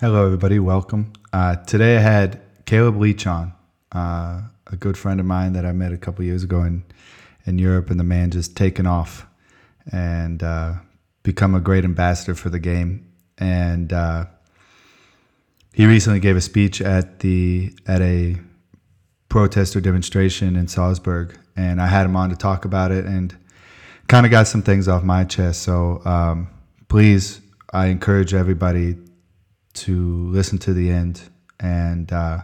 Hello, everybody. Welcome. Uh, today I had Caleb Leach on, uh, a good friend of mine that I met a couple years ago in, in Europe, and the man just taken off and uh, become a great ambassador for the game. And uh, he recently gave a speech at the at a protest or demonstration in Salzburg, and I had him on to talk about it and kind of got some things off my chest. So um, please, I encourage everybody to listen to the end and uh,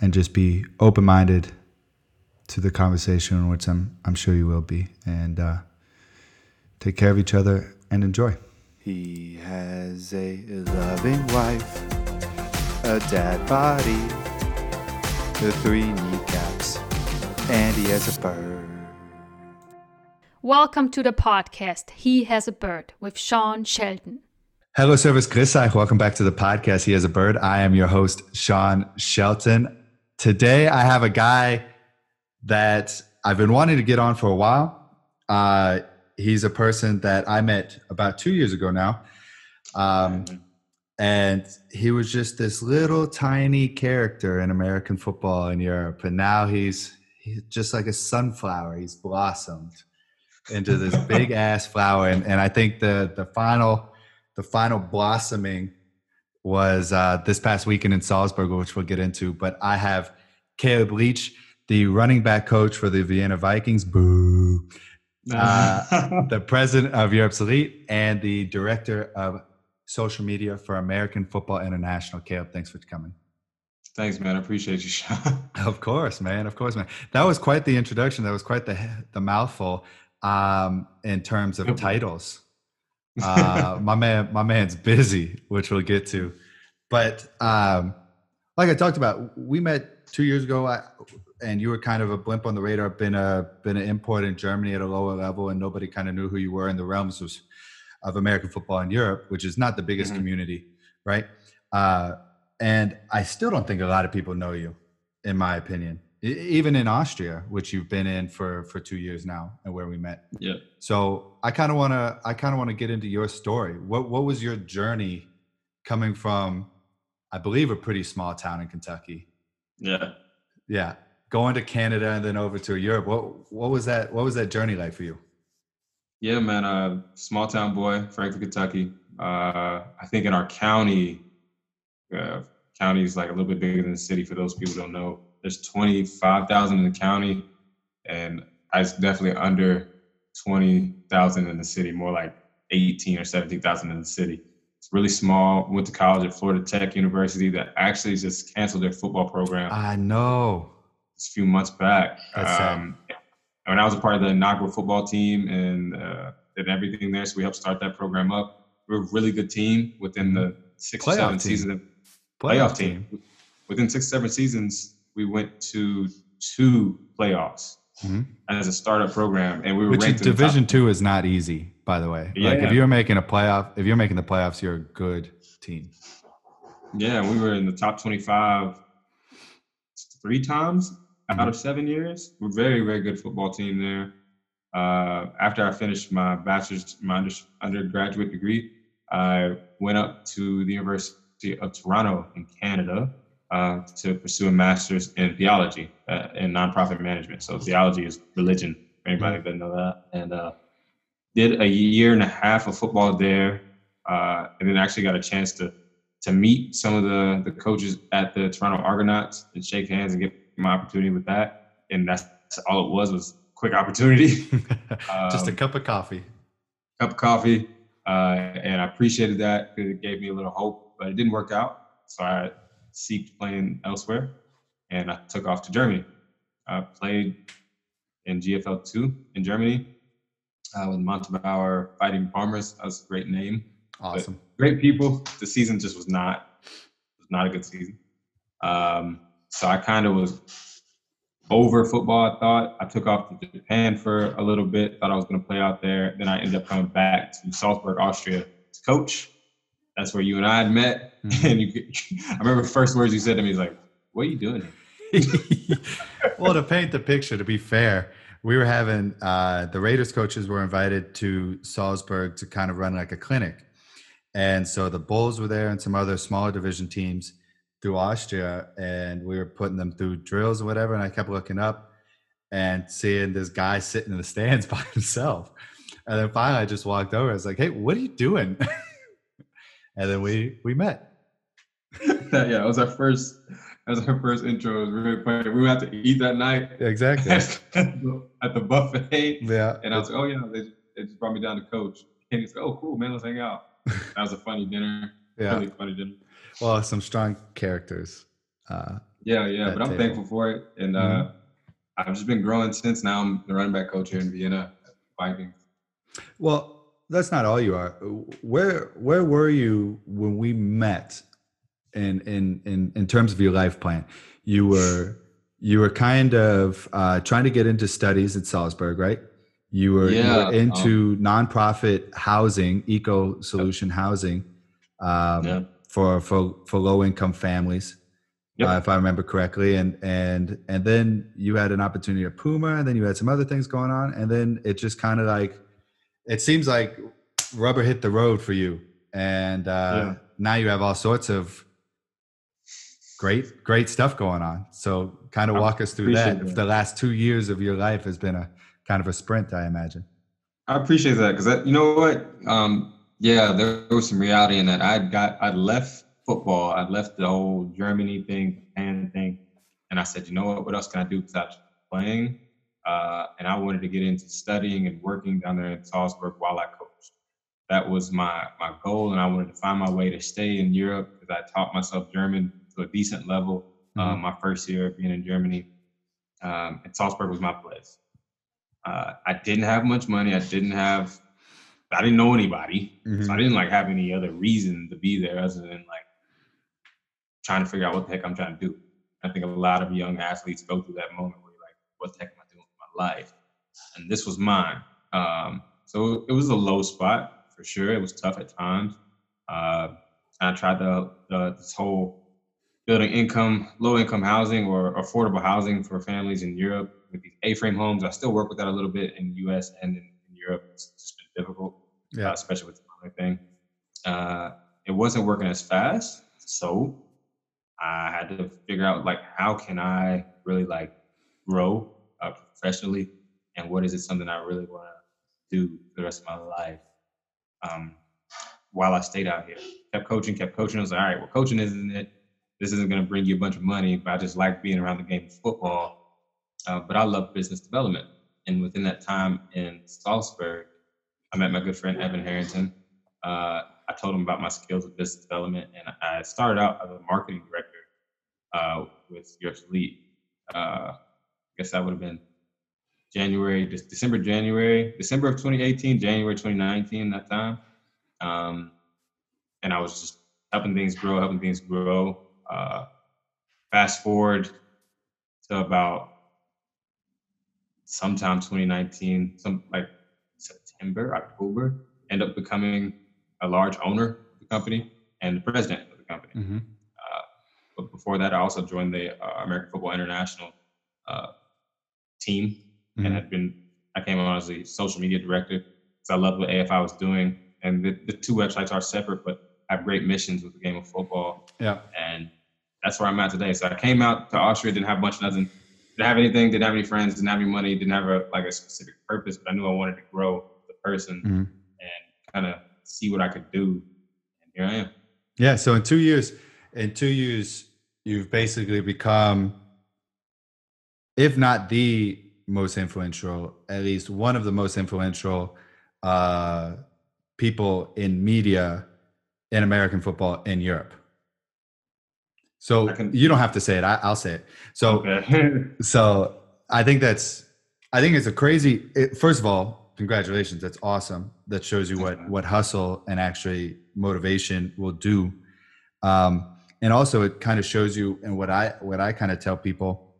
and just be open minded to the conversation, which I'm I'm sure you will be, and uh, take care of each other and enjoy. He has a loving wife, a dad body, the three kneecaps, and he has a bird. Welcome to the podcast He Has a Bird with Sean Shelton. Hello, Service Chris. Welcome back to the podcast. He has a bird. I am your host, Sean Shelton. Today, I have a guy that I've been wanting to get on for a while. Uh, he's a person that I met about two years ago now. Um, and he was just this little tiny character in American football in Europe. And now he's, he's just like a sunflower. He's blossomed into this big ass flower. And, and I think the, the final the final blossoming was uh, this past weekend in Salzburg, which we'll get into. But I have Caleb Leach, the running back coach for the Vienna Vikings. Boo. Uh, the president of Europe's Elite and the director of social media for American Football International. Caleb, thanks for coming. Thanks, man. I appreciate you, Sean. Of course, man. Of course, man. That was quite the introduction. That was quite the the mouthful um, in terms of titles. Uh, my man, my man's busy, which we'll get to. But um, like I talked about, we met two years ago, I, and you were kind of a blimp on the radar. Been a been an import in Germany at a lower level, and nobody kind of knew who you were in the realms of, of American football in Europe, which is not the biggest mm-hmm. community, right? Uh, and I still don't think a lot of people know you, in my opinion even in Austria, which you've been in for for two years now, and where we met. Yeah. So I kind of want to I kind of want to get into your story. What what was your journey coming from? I believe a pretty small town in Kentucky. Yeah. Yeah. Going to Canada and then over to Europe. What what was that? What was that journey like for you? Yeah, man. Uh, small town boy, Franklin, Kentucky. Uh, I think in our county, uh, county is like a little bit bigger than the city. For those people who don't know, there's 25,000 in the county, and I was definitely under 20,000 in the city, more like 18 or 17,000 in the city. It's really small. Went to college at Florida Tech University that actually just canceled their football program. I know. It's a few months back. Um, when I was a part of the inaugural football team and uh, did everything there, so we helped start that program up. We are a really good team within the six playoff or seven team. seasons. Playoff, playoff team. team. Within six, seven seasons, we went to two playoffs mm-hmm. as a startup program, and we were Which ranked Division Two is not easy, by the way. Yeah. Like if you're making a playoff, if you're making the playoffs, you're a good team. Yeah, we were in the top 25 three times mm-hmm. out of seven years. We're very, very good football team there. Uh, after I finished my bachelor's, my under, undergraduate degree, I went up to the University of Toronto in Canada uh, to pursue a master's in theology uh, and nonprofit management. So theology is religion. For anybody that know that, and uh, did a year and a half of football there, uh, and then actually got a chance to to meet some of the the coaches at the Toronto Argonauts and shake hands and get my opportunity with that. And that's all it was was quick opportunity. Just um, a cup of coffee. Cup of coffee, uh, and I appreciated that because it gave me a little hope, but it didn't work out. So I seeked playing elsewhere, and I took off to Germany. I played in GFL two in Germany uh, with Montabaur Fighting Farmers. That was a great name. Awesome. But great people. The season just was not was not a good season. Um, so I kind of was over football. I thought I took off to Japan for a little bit. Thought I was going to play out there. Then I ended up coming back to Salzburg, Austria, to coach that's where you and I had met. Mm-hmm. And you, I remember the first words you said to me was like, "What are you doing?" well, to paint the picture, to be fair, we were having uh, the Raiders coaches were invited to Salzburg to kind of run like a clinic, and so the Bulls were there and some other smaller division teams through Austria, and we were putting them through drills or whatever. And I kept looking up and seeing this guy sitting in the stands by himself. And then finally, I just walked over. I was like, "Hey, what are you doing?" and then we we met. yeah, it was our first. That was our first intro. It was really funny. We went out to eat that night Exactly. at the buffet, yeah. and I was like, "Oh yeah," they, they just brought me down to coach. And he's like, "Oh, cool, man, let's hang out." That was a funny dinner. yeah. Really funny dinner. Well, some strong characters. Uh, Yeah, yeah, but I'm table. thankful for it, and uh, Mhm. I've just been growing since. Now I'm the running back coach here in Vienna, at Vikings. well, that's not all you are. Where where were you when we met? In in in in terms of your life plan, you were you were kind of uh, trying to get into studies at Salzburg, right? You were, you were into nonprofit housing, eco solution housing, um, Yeah. for for for low income families. Yep. uh, if I remember correctly. And and and then you had an opportunity at Puma, and then you had some other things going on, and then it just kind of like it seems like rubber hit the road for you, and uh, Yeah. now you have all sorts of great great stuff going on. So kind of walk us through that. If that. the last two years of your life has been a kind of a sprint, I imagine. I appreciate that because you know what? Um, yeah, there was some reality in that. I got, I left football. I left the whole Germany thing, Japan thing, and I said, you know what? What else can I do besides playing? Uh, and I wanted to get into studying and working down there in Salzburg while I coached. That was my my goal, and I wanted to find my way to stay in Europe because I taught myself German to a decent level. Uh, Mhm. my first year being in Germany, um, and Salzburg was my place. Uh, I didn't have much money. I didn't have, I didn't know anybody, so Mhm. I didn't like have any other reason to be there other than like trying to figure out what the heck I'm trying to do. I think a lot of young athletes go through that moment where you're like, what the heck life? And this was mine. Um, so it was a low spot for sure. It was tough at times. Uh, I tried the, the this whole building income, low income housing or affordable housing for families in Europe with these A-frame homes. I still work with that a little bit in the U.S. and in, in Europe. It's just been difficult, uh, Yeah. especially with the economic thing. Uh, it wasn't working as fast, so I had to figure out like how can I really like grow uh, professionally, and what is it something I really want to do for the rest of my life. Um, while I stayed out here, kept coaching, kept coaching. I was like, all right, well, coaching isn't it. This isn't going to bring you a bunch of money, but I just like being around the game of football. Uh, but I love business development, and within that time in Salzburg, I met my good friend Evan Harrington. Uh, I told him about my skills with business development, and I started out as a marketing director uh, with Europe's Elite. Uh, I guess that would have been January, December, January, December of 2018, January 2019, that time. Um, and I was just helping things grow, helping things grow. Uh, fast forward to about sometime 2019, some like September, October, end up becoming a large owner of the company and the president of the company. Mhm. Uh, but before that, I also joined the uh, American Football International uh, team Mhm. and had been. I came on as a social media director because I loved what AFI was doing, and the, the two websites are separate, but have great missions with the game of football, Yeah. and that's where I'm at today. So I came out to Austria, didn't have much, nothing, didn't have anything, didn't have any friends, didn't have any money, didn't have a, like a specific purpose, but I knew I wanted to grow the person Mhm. and kind of see what I could do, and here I am. Yeah. So in two years, in two years, you've basically become, if not the most influential, at least one of the most influential uh, people in media in American football in Europe. So can- you don't have to say it. I, I'll say it. So Okay. so I think that's I think it's a crazy. It, first of all, congratulations. That's awesome. That shows you what what hustle and actually motivation will do. Um, and also, it kind of shows you, and what I what I kind of tell people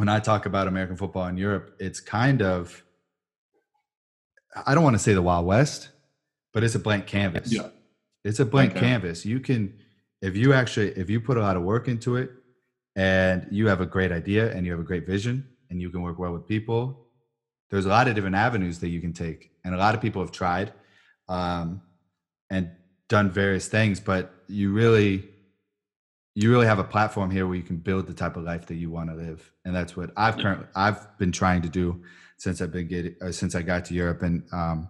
when I talk about American football in Europe, it's kind of I don't want to say the Wild West, but it's a blank canvas. yeah. It's a blank Okay. canvas. You can, if you actually, if you put a lot of work into it and you have a great idea and you have a great vision and you can work well with people, there's a lot of different avenues that you can take. And a lot of people have tried. Um, and done various things, but you really you really have a platform here where you can build the type of life that you want to live, and that's what I've Yeah. currently I've been trying to do since I've been getting uh, since I got to Europe, and um,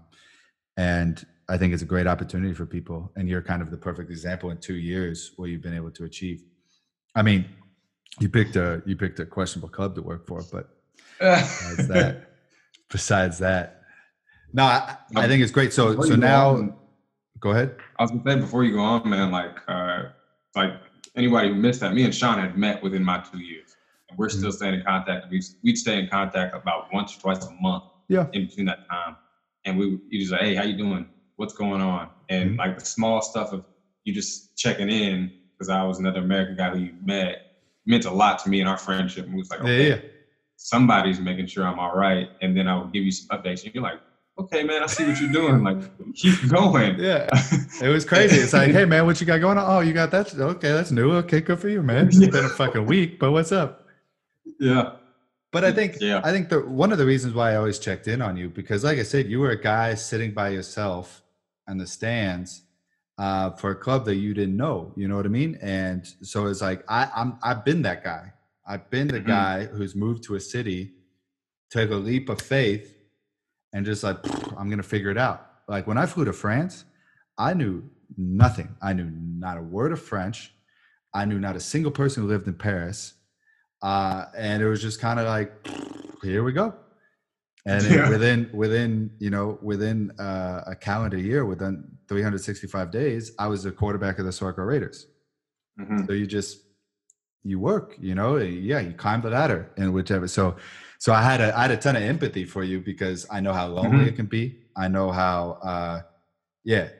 and I think it's a great opportunity for people. And you're kind of the perfect example in two years what you've been able to achieve. I mean, you picked a you picked a questionable club to work for, but besides that, besides that, no, I, I think it's great. So so go now, on, go ahead. I was gonna say before you go on, man, like uh like anybody who missed that, me and Sean had met within my two years. And we're still staying in contact. We we'd stay in contact about once or twice a month Yeah. in between that time. And we you just like, hey, how you doing? What's going on? And Mhm. like the small stuff of you just checking in, because I was another American guy who you met, meant a lot to me in our friendship. And we was like, Yeah, yeah. somebody's making sure I'm all right. And then I would give you some updates. And you're like, okay, man, I see what you're doing. Like, keep going. Yeah. It was crazy. It's like, hey man, what you got going on? Oh, you got that? Okay, that's new. Okay, good for you, man. It's been a fucking week, but what's up? yeah. But I think Yeah. I think the one of the reasons why I always checked in on you because, like I said, you were a guy sitting by yourself in the stands uh, for a club that you didn't know. You know what I mean? And so it's like I, I'm I've been that guy. I've been the Mhm. guy who's moved to a city, took a leap of faith, and just like I'm gonna figure it out. Like when I flew to France, I knew nothing. I knew not a word of French. I knew not a single person who lived in Paris. Uh, and it was just kind of like, here we go. And Yeah. within within you know within uh, a calendar year, within 365 days, I was the quarterback of the Swarco Raiders. Mhm. So you just you work, you know, yeah, you climb the ladder and whichever. So so I had a I had a ton of empathy for you because I know how lonely Mhm. it can be. I know how uh yeah,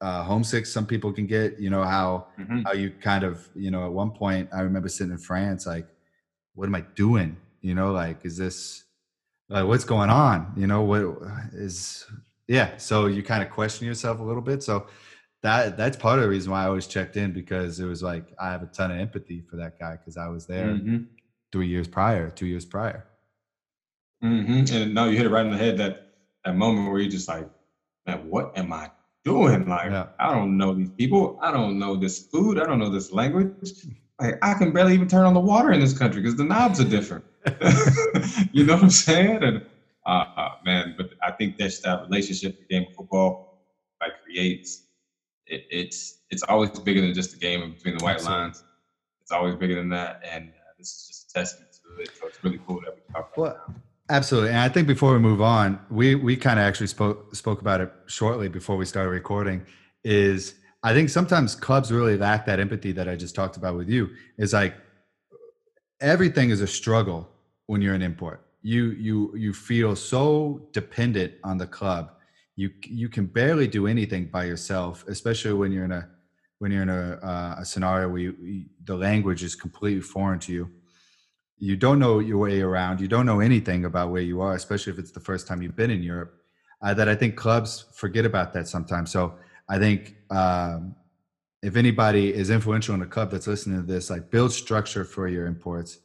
uh homesick some people can get, you know, how Mhm. how you kind of, you know, at one point I remember sitting in France like, what am I doing? You know, like is this like what's going on? You know, what is yeah. So you kind of question yourself a little bit. So that that's part of the reason why I always checked in because it was like I have a ton of empathy for that guy because I was there Mhm. three years prior, two years prior. Mhm. And no, you hit it right in the head that that moment where you're just like, man, what am I doing? Like, Yeah. I don't know these people. I don't know this food. I don't know this language. Like, I can barely even turn on the water in this country because the knobs are different. you know what I'm saying? And uh, uh, man, but I think that's that relationship the game of football like creates. It, it's it's always bigger than just the game between the white Absolutely. lines. It's always bigger than that, and uh, this is just a testament to it. So it's really cool that we talk about Well, now. Absolutely. And I think before we move on, we we kind of actually spoke spoke about it shortly before we started recording. Is I think sometimes clubs really lack that empathy that I just talked about with you. Is like everything is a struggle when you're an import. You you you feel so dependent on the club. You you can barely do anything by yourself, especially when you're in a when you're in a, uh, a scenario where you, the language is completely foreign to you you don't know your way around you don't know anything about where you are especially if it's the first time you've been in europe uh, that i think clubs forget about that sometimes. So i think um, if anybody is influential in a club that's listening to this like build structure for your imports.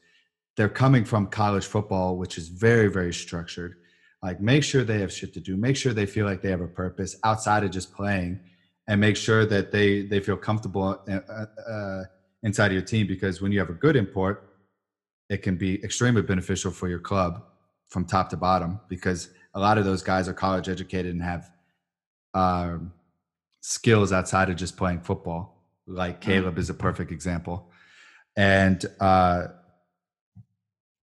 They're coming from college football which is very very structured. Like make sure they have shit to do. Make sure they feel like they have a purpose outside of just playing and make sure that they they feel comfortable uh, uh, inside of your team because when you have a good import it can be extremely beneficial for your club from top to bottom because a lot of those guys are college educated and have um, skills outside of just playing football. Like Caleb is a perfect example. And uh,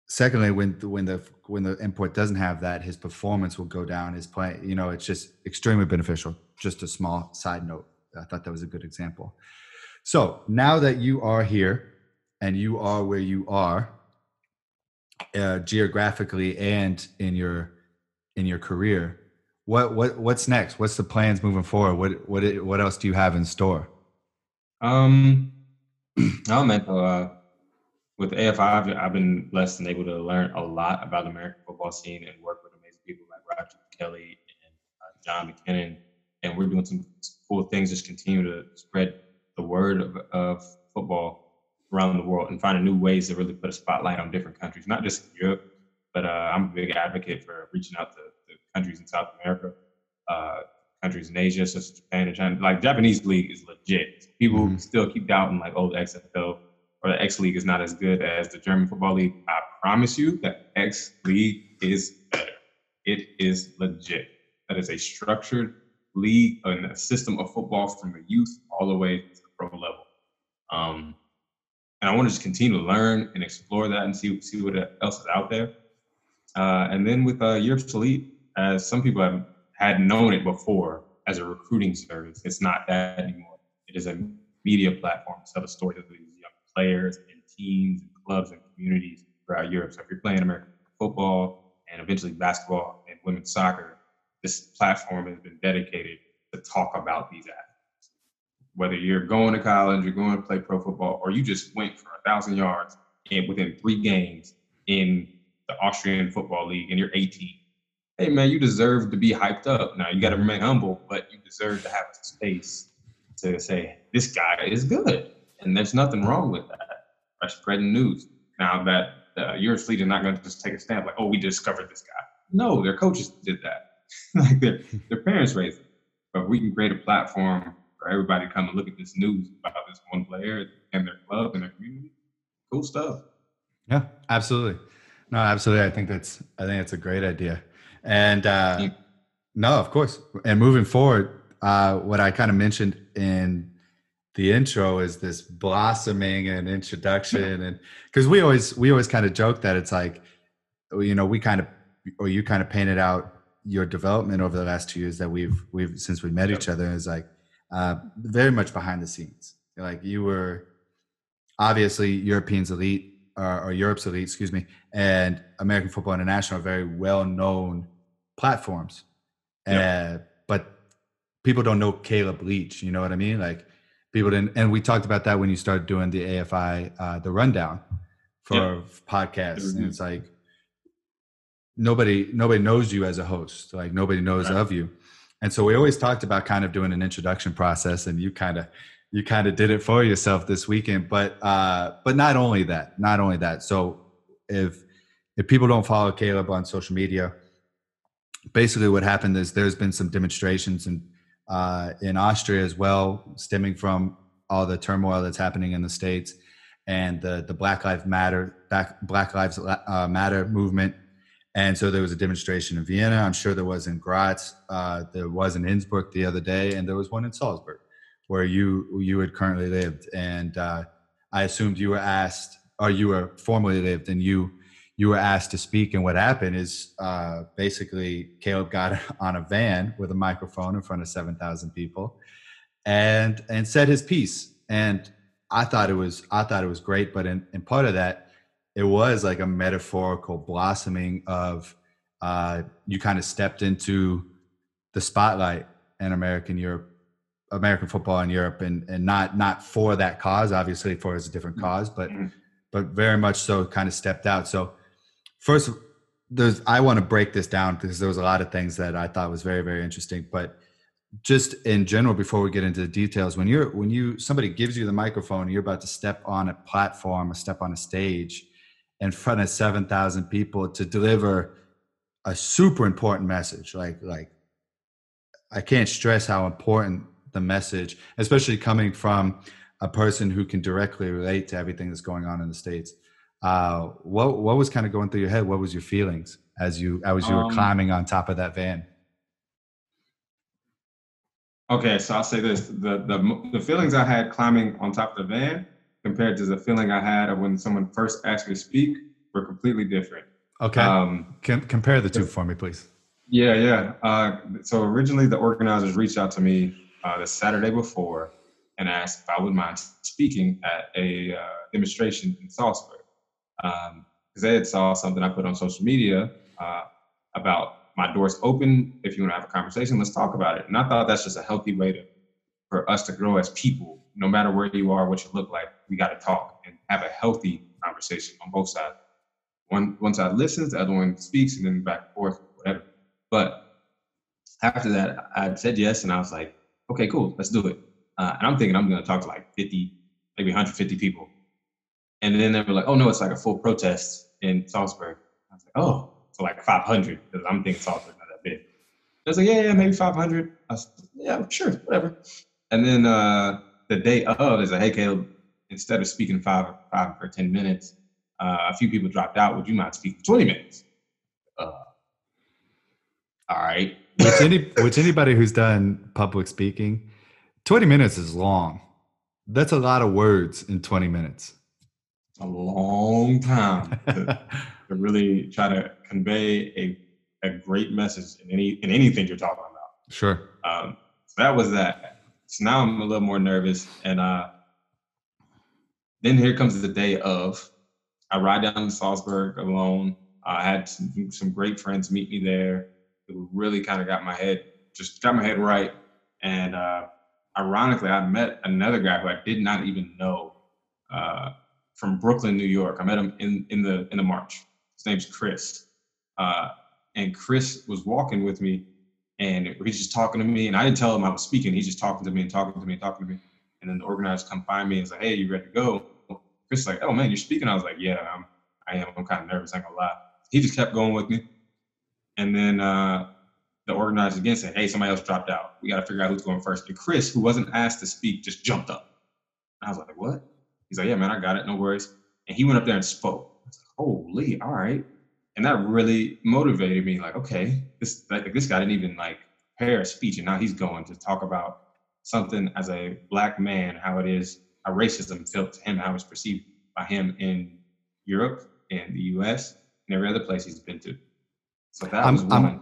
secondly, when when the when the import doesn't have that, his performance will go down. His play, you know, it's just extremely beneficial. Just a small side note. I thought that was a good example. So now that you are here and you are where you are uh, geographically and in your in your career, what what what's next? What's the plans moving forward? What what what else do you have in store? Um, oh man, uh, with AFI, I've, I've been blessed and able to learn a lot about the American football scene and work with amazing people like Roger Kelly and uh, John McKinnon. And we're doing some cool things, just continue to spread the word of, of football around the world and finding new ways to really put a spotlight on different countries, not just in Europe, but uh, I'm a big advocate for reaching out to, to countries in South America. Uh, countries in Asia, such as Japan and China. Like Japanese league is legit. People Mhm. still keep doubting, like, oh, the XFL or the X League is not as good as the German football league. I promise you, that X League is better. It is legit. That is a structured league and a system of football from the youth all the way to the pro level. Um, and I want to just continue to learn and explore that and see see what else is out there. Uh, and then with uh, Europe's Elite, as some people have had known it before as a recruiting service, it's not that anymore. It is a media platform to tell the stories of these young players and teams and clubs and communities throughout Europe. So if you're playing American football and eventually basketball and women's soccer, this platform has been dedicated to talk about these athletes. Whether you're going to college, you're going to play pro football, or you just went for a thousand yards and within three games in the Austrian Football League and you're 18. Hey man, you deserve to be hyped up. Now you got to remain humble, but you deserve to have space to say this guy is good, and there's nothing wrong with that. By spreading news. Now that uh, Europe's Elite is not going to just take a stamp like, oh, we discovered this guy. No, their coaches did that. like their their parents raised them. But we can create a platform for everybody to come and look at this news about this one player and their club and their community. Cool stuff. Yeah, absolutely. No, absolutely. I think that's I think that's a great idea. And uh, Yeah. no, of course. And moving forward, uh, what I kind of mentioned in the intro is this blossoming and introduction, and because we always we always kind of joke that it's like, you know, we kind of or you kind of painted out your development over the last two years that we've we've since we met each other is like uh, very much behind the scenes. Like you were obviously Europeans elite or, or Europe's elite, excuse me, and American Football International are very well known platforms. Yeah. Uh, but people don't know Caleb Leach. You know what I mean? Like people didn't, and we talked about that when you started doing the AFI, uh, the rundown for Yeah. podcasts, and Mhm. it's like nobody nobody knows you as a host. Like nobody knows Right. of you, and so we always talked about kind of doing an introduction process, and you kind of you kind of did it for yourself this weekend. But uh, but not only that, not only that. So if if people don't follow Caleb on social media, basically what happened is there's been some demonstrations in uh, in Austria as well, stemming from all the turmoil that's happening in the states and the the Black Lives Matter Black, Black Lives uh, Matter movement. And so there was a demonstration in Vienna. I'm sure there was in Graz. Uh, there was in Innsbruck the other day, and there was one in Salzburg, where you you had currently lived. And uh, I assumed you were asked, or you were formerly lived, and you you were asked to speak. And what happened is uh, basically Caleb got on a van with a microphone in front of seven thousand people, and and said his piece. And I thought it was I thought it was great. But in, in part of that, it was like a metaphorical blossoming of uh, you kind of stepped into the spotlight in American Europe, American football in Europe, and and not not for that cause, obviously for it's a different cause, but Mhm. but very much so kind of stepped out. So first, there's I want to break this down because there was a lot of things that I thought was very very interesting, but just in general before we get into the details when you're when you somebody gives you the microphone you're about to step on a platform or step on a stage in front of 7000 people to deliver a super important message. Like like i can't stress how important the message especially coming from a person who can directly relate to everything that's going on in the states. Uh what what was kind of going through your head? What was your feelings as you as you were Um, climbing on top of that van? Okay, so I'll say this: the the the feelings I had climbing on top of the van compared to the feeling I had of when someone first asked me to speak were completely different. okay Um, Com- compare the two for me please yeah, yeah. Uh, so originally, the organizers reached out to me uh, the Saturday before and asked if I would mind speaking at a uh, demonstration in Salzburg because they had saw something I put on social media uh, about my doors open. If you want to have a conversation, let's talk about it. And I thought that's just a healthy way to for us to grow as people. No matter where you are, what you look like, we got to talk and have a healthy conversation on both sides. One one side listens, the other one speaks, and then back and forth, whatever. But after that, I said yes, and I was like, okay, cool, let's do it. Uh, and I'm thinking I'm going to talk to like 50, maybe 150 people. And then they were like, oh no, it's like a full protest in Salzburg. I was like, oh, so like 500, because I'm thinking Salzburg's not that big. I was like, yeah, yeah, maybe 500. I said, yeah, sure, whatever. And then uh, the day of, is like, hey, Caleb, instead of speaking five, five or 10 minutes, uh, a few people dropped out. Would you mind speaking 20 minutes? Uh, all right. which, any, which anybody who's done public speaking, 20 minutes is long. That's a lot of words in 20 minutes. A long time to, to really try to convey a, a great message in any in anything you're talking about. Sure. Um, so that was that. So now I'm a little more nervous, and uh, then here comes the day of. I ride down to Salzburg alone. I had some, some great friends meet me there who really kind of got my head just got my head right. And uh, ironically, I met another guy who I did not even know uh, from Brooklyn, New York. I met him in in the in the march. His name's Chris, uh, and Chris was walking with me, and he's just talking to me. And I didn't tell him I was speaking. He's just talking to me and talking to me and talking to me. And then the organizers come find me and say, "Hey, you ready to go?" Chris is like, "Oh man, you're speaking." I was like, "Yeah, I'm. I am. I'm kind of nervous. I ain't gonna lie." He just kept going with me, and then uh, the organizers again said, "Hey, somebody else dropped out. We got to figure out who's going first. And Chris, who wasn't asked to speak, just jumped up. I was like, "What?" He's like, "Yeah, man, I got it. No worries." And he went up there and spoke. Like, "Holy, all right." And that really motivated me. Like, okay, this like this guy didn't even like prepare a speech, and now he's going to talk about something as a black man, how it is, how racism felt to him, how it's perceived by him in Europe, and the U.S., and every other place he's been to. So that I'm- was I'm-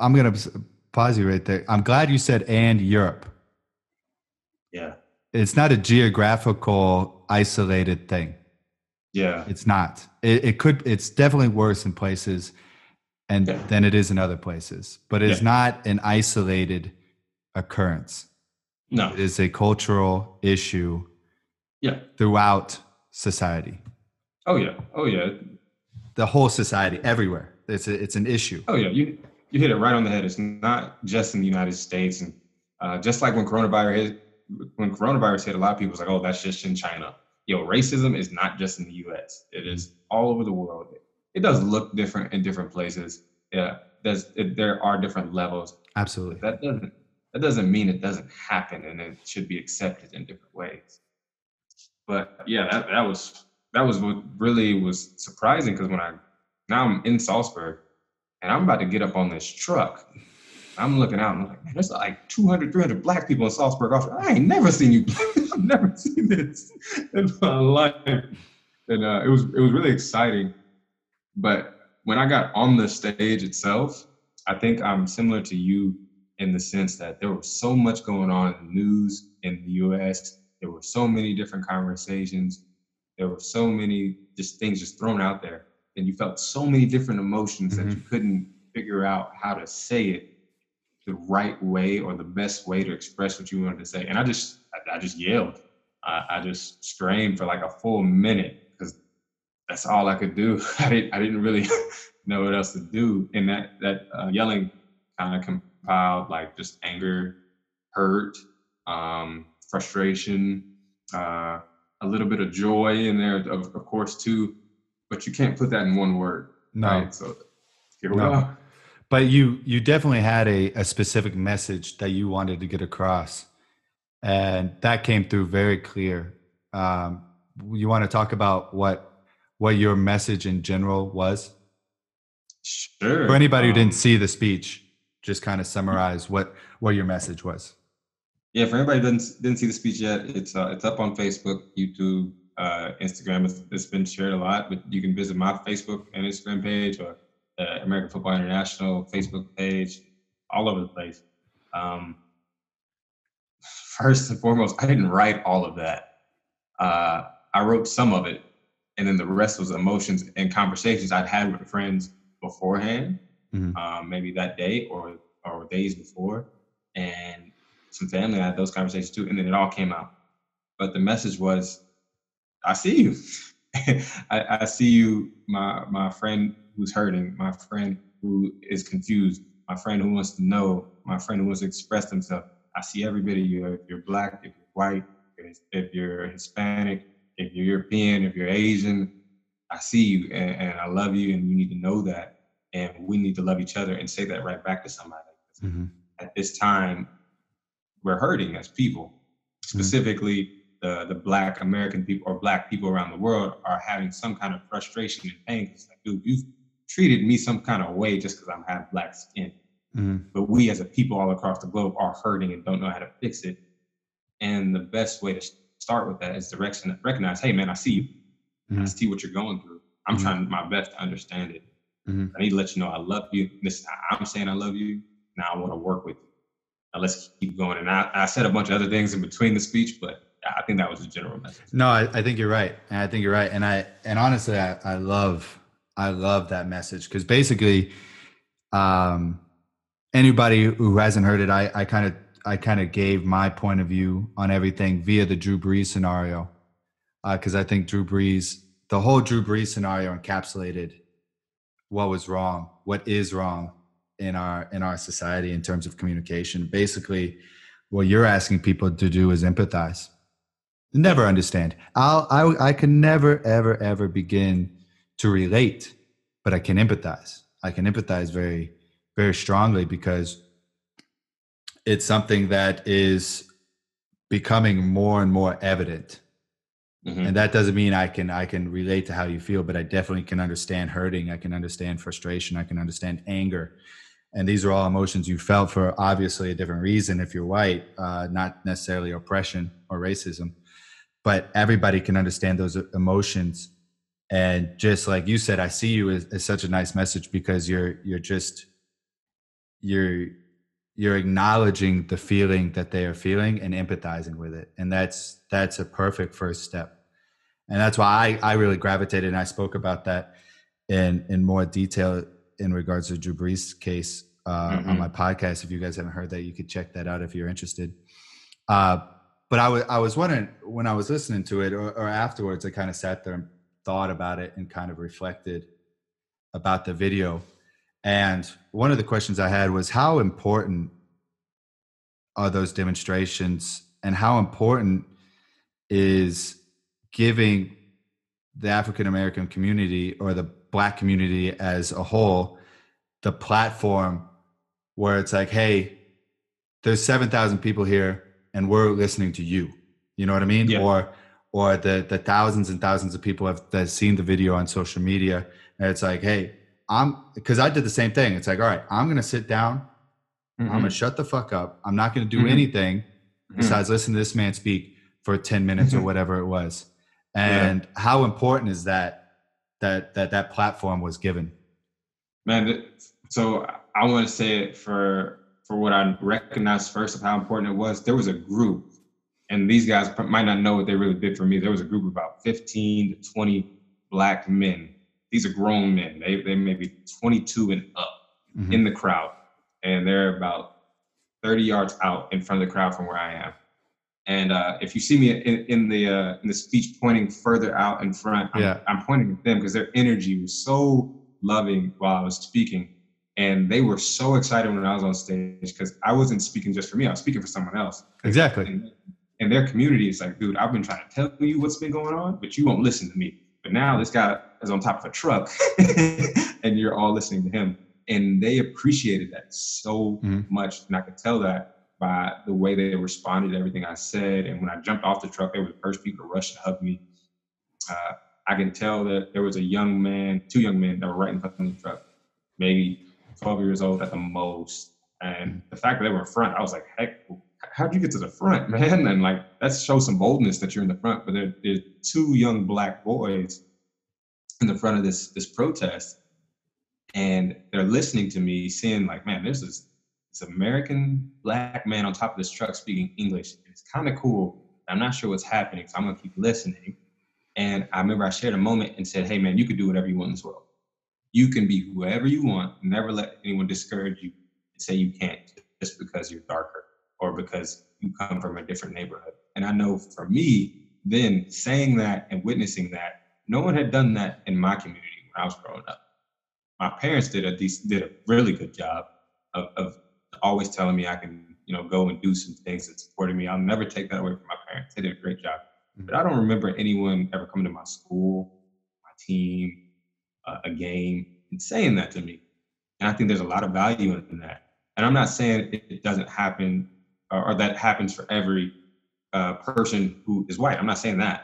I'm going to pause you right there. I'm glad you said and Europe. yeah, It's not a geographical isolated thing. Yeah, It's not. It, it could. It's definitely worse in places, and Yeah. than it is in other places. But it's Yeah. not an isolated occurrence. no, It is a cultural issue yeah, throughout society, oh yeah, oh yeah, the whole society, everywhere. It's a, it's an issue. Oh yeah, you you hit it right on the head. It's not just in the United States, and uh, just like when coronavirus hit, when coronavirus hit, a lot of people was like, "Oh, that's just in China." Yo, racism is not just in the U.S. It is all over the world. It does look different in different places. Yeah, there's it, there are different levels. Absolutely. That doesn't that doesn't mean it doesn't happen, and it should be accepted in different ways. But yeah, that that was that was what really was surprising because when I now I'm in Salzburg and I'm about to get up on this truck. I'm looking out and I'm like, man, there's like 200, 300 black people in Salzburg. I ain't never seen you. I've never seen this in my life. And uh, it was it was really exciting. But when I got on the stage itself, I think I'm similar to you in the sense that there was so much going on in the news in the US. There were so many different conversations. There were so many just things just thrown out there. And you felt so many different emotions that you couldn't figure out how to say it the right way or the best way to express what you wanted to say. And I just, I, I just yelled. I, I just screamed for like a full minute because that's all I could do. I didn't, I didn't really know what else to do. And that, that uh, yelling kind of compiled like just anger, hurt, um, frustration, uh, a little bit of joy in there, of, of course, too. But you can't put that in one word. No. Right? So here we No. are. But you you definitely had a, a specific message that you wanted to get across, and that came through very clear. Um, you want to talk about what what your message in general was Sure. for anybody who Um, didn't see the speech? Just kind of summarize what what your message was. Yeah, for anybody who didn't didn't see the speech yet, it's uh, it's up on Facebook, YouTube, uh, Instagram. It's, it's been shared a lot, but you can visit my Facebook and Instagram page or uh, American Football International Facebook page, all over the place. Um, first and foremost, I didn't write all of that. Uh, I wrote some of it, and then the rest was emotions and conversations I'd had with friends beforehand, Mhm. um, maybe that day or or days before, and some family I had those conversations too, and then it all came out. But the message was, I see you. I, I see you, my my friend who's hurting, my friend who is confused, my friend who wants to know, my friend who wants to express themselves. I see every bit of you. If you're black, if you're white, if you're Hispanic, if you're European, if you're Asian, I see you and, and I love you, and you need to know that. And we need to love each other and say that right back to somebody. Mm-hmm. At this time, we're hurting as people. Specifically, the, the black American people or black people around the world are having some kind of frustration and pain. It's like, dude, you've treated me some kind of way just because I have black skin. Mm-hmm. But we as a people all across the globe are hurting and don't know how to fix it. And the best way to start with that is to recognize, hey man, I see you. I Mhm. see what you're going through. I'm Mhm. trying my best to understand it. Mhm. I need to let you know I love you. This I'm saying I love you. Now I want to work with you. Now let's keep going. And I, I said a bunch of other things in between the speech, but I think that was the general message. No, I, I think you're right. And I think you're right. And I and honestly, I, I love I love that message because basically, um, anybody who hasn't heard it, I kind of I kind of gave my point of view on everything via the Drew Brees scenario, because I think Drew Brees, the whole Drew Brees scenario encapsulated what was wrong, what is wrong in our in our society in terms of communication. Basically, what you're asking people to do is empathize never understand i'll i i can never ever ever begin to relate but i can empathize. I can empathize very very strongly because it's something that is becoming more and more evident. Mhm. and that doesn't mean i can i can relate to how you feel but i definitely can understand hurting. I can understand frustration. I can understand anger. And these are all emotions you felt for obviously a different reason if you're white uh, not necessarily oppression or racism. But everybody can understand those emotions and just like you said i see you is, is such a nice message because you're you're just you're you're acknowledging the feeling that they are feeling and empathizing with it. And that's that's a perfect first step. And that's why i i really gravitated and i spoke about that in in more detail in regards to drew brees case uh, on Mhm. my podcast. If you guys haven't heard that you could check that out if you're interested. Uh, but I was I was wondering when I was listening to it or, or afterwards, I kind of sat there and thought about it and kind of reflected about the video. And one of the questions I had was how important are those demonstrations and how important is giving the African American community or the black community as a whole the platform where it's like, hey, there's 7,000 people here and we're listening to you. You know what I mean? Yeah. Or or the the thousands and thousands of people have that seen the video on social media and it's like, hey, I'm because I did the same thing. It's like, all right, I'm gonna sit down, I'm Mhm. gonna shut the fuck up. I'm not gonna do Mhm. anything Mhm. besides listen to this man speak for 10 minutes or Mhm. whatever it was. Yeah. And how important is that that that that platform was given? Man, so I- I want to say it for for what I recognized first of how important it was. There was a group, and these guys might not know what they really did for me. There was a group of about 15 to 20 black men. These are grown men. They they may be 22 and up Mhm. in the crowd, and they're about 30 yards out in front of the crowd from where I am. And uh, if you see me in, in the uh, in the speech pointing further out in front, I'm, Yeah. I'm pointing at them because their energy was so loving while I was speaking, and they were so excited when I was on stage because I wasn't speaking just for me; I was speaking for someone else. Exactly. And, and their community is like, dude, I've been trying to tell you what's been going on, but you won't listen to me. But now this guy is on top of a truck, and you're all listening to him, and they appreciated that so Mhm. much, and I could tell that by the way they responded to everything I said. And when I jumped off the truck, they were the first people to rush and hug me. Uh, I can tell that there was a young man, two young men that were right in front of the truck, maybe 12 years old at the most. And the fact that they were in front, I was like, heck, how'd you get to the front, man? And like, that shows some boldness that you're in the front. But there, there's two young black boys in the front of this this protest, and they're listening to me, seeing like, man, this is this American black man on top of this truck speaking English. It's kind of cool. I'm not sure what's happening, so I'm gonna keep listening. And I remember I shared a moment and said, "Hey, man, you can do whatever you want in this world. You can be whoever you want. Never let anyone discourage you and say you can't just because you're darker or because you come from a different neighborhood." And I know for me, then saying that and witnessing that, no one had done that in my community when I was growing up. My parents did a did a really good job of, of always telling me I can, you know, go and do some things and supporting me. I'll never take that away from my parents. They did a great job. But I don't remember anyone ever coming to my school, my team, uh, a game, and saying that to me. And I think there's a lot of value in that. and I'm not saying it doesn't happen or, that happens for every uh, person who is white. I'm not saying that,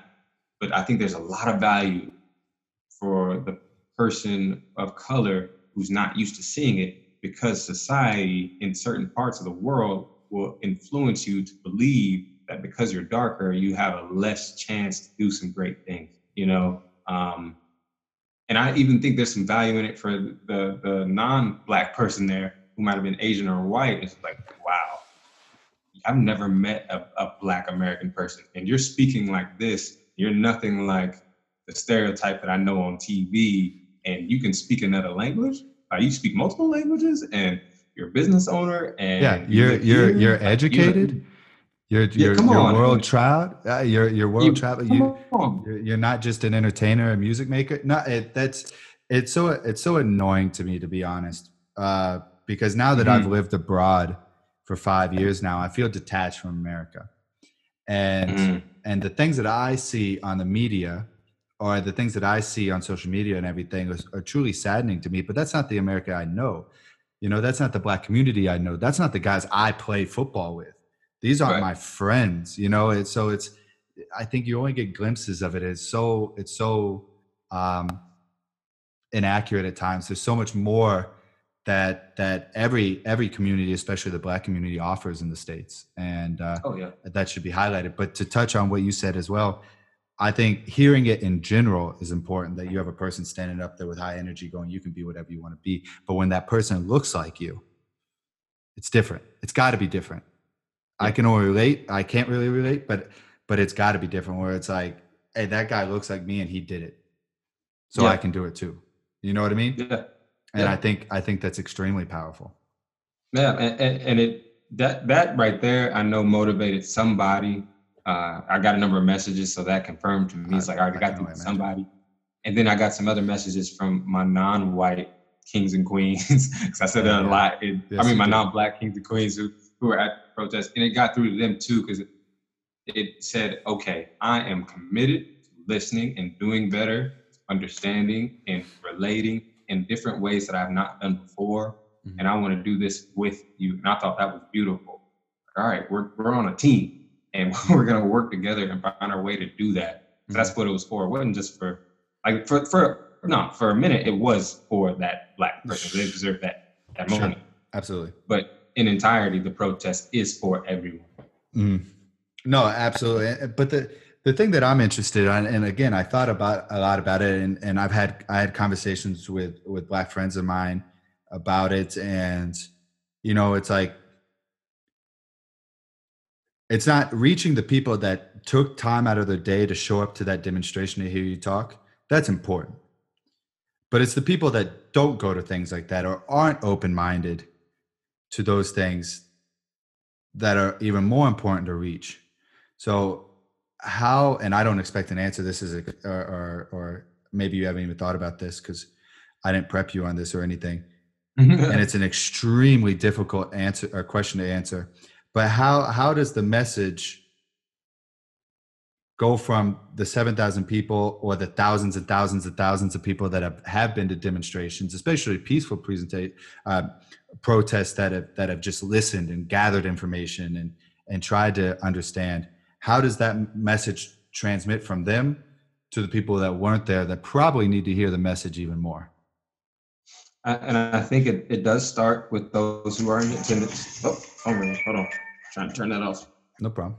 but I think there's a lot of value for the person of color who's not used to seeing it because society in certain parts of the world will influence you to believe that because you're darker, you have a less chance to do some great things, you know? Um, and I even think there's some value in it for the, the non-black person there who might have been Asian or white. It's like, wow, I've never met a, a black American person. And you're speaking like this, you're nothing like the stereotype that I know on TV. And you can speak another language. Uh, you speak multiple languages and you're a business owner and yeah, you're you're you're, you're educated. You're you're, yeah, you're world traveled. Uh, you're you're world. You you're, you're, not just an entertainer, a music maker. No, it, that's it's so it's so annoying to me to be honest. Uh, because now that mm-hmm. I've lived abroad for five years now, I feel detached from America, and mm-hmm. and the things that I see on the media or the things that I see on social media and everything are, are truly saddening to me. But that's not the America I know. You know, that's not the black community I know. That's not the guys I play football with. These aren't right. my friends. You know, it's so it's. I think you only get glimpses of it. It's so it's so um, inaccurate at times. There's so much more that that every every community, especially the black community, offers in the states, and uh, oh, yeah. that should be highlighted. But to touch on what you said as well, I think hearing it in general is important. That you have a person standing up there with high energy, going, "You can be whatever you want to be." But when that person looks like you, it's different. It's got to be different. Yeah. I can only relate. I can't really relate, but but it's got to be different. Where it's like, "Hey, that guy looks like me, and he did it, so yeah. I can do it too." You know what I mean? Yeah and yeah. I think I think that's extremely powerful. Yeah, and, and, it that that right there, I know motivated somebody. Uh, I got a number of messages, so that confirmed to me. It's like I already got to somebody, and then I got some other messages from my non-white kings and queens because I said yeah, that a lot. It, yes, I mean, my non-black kings and queens who who were at the protest, and it got through to them too because it, it said, "Okay, I am committed to listening and doing better, understanding and relating." In different ways that I've not done before. Mm-hmm. And I want to do this with you. And I thought that was beautiful. All right, we're, we're on a team and we're going to work together and find our way to do that. Mm-hmm. That's what it was for. It wasn't just for, like, for, for, no, for a minute, it was for that black person. They deserve that, that moment. Sure. Absolutely. But in entirety, the protest is for everyone. Mm. No, absolutely. But the, the thing that I'm interested in, and again, I thought about a lot about it, and, and I've had I had conversations with with black friends of mine about it, and you know, it's like it's not reaching the people that took time out of their day to show up to that demonstration to hear you talk. That's important, but it's the people that don't go to things like that or aren't open minded to those things that are even more important to reach. So how and i don't expect an answer this is a or, or, or maybe you haven't even thought about this because i didn't prep you on this or anything. And it's an extremely difficult answer or question to answer. But how how does the message go from the 7,000 people or the thousands and thousands and thousands of people that have, have been to demonstrations, especially peaceful presentation, uh, protests that have, that have just listened and gathered information and, and tried to understand how does that message transmit from them to the people that weren't there that probably need to hear the message even more? And I think it, it does start with those who are in attendance. Oh, oh hold on. I'm trying to turn that off. No problem.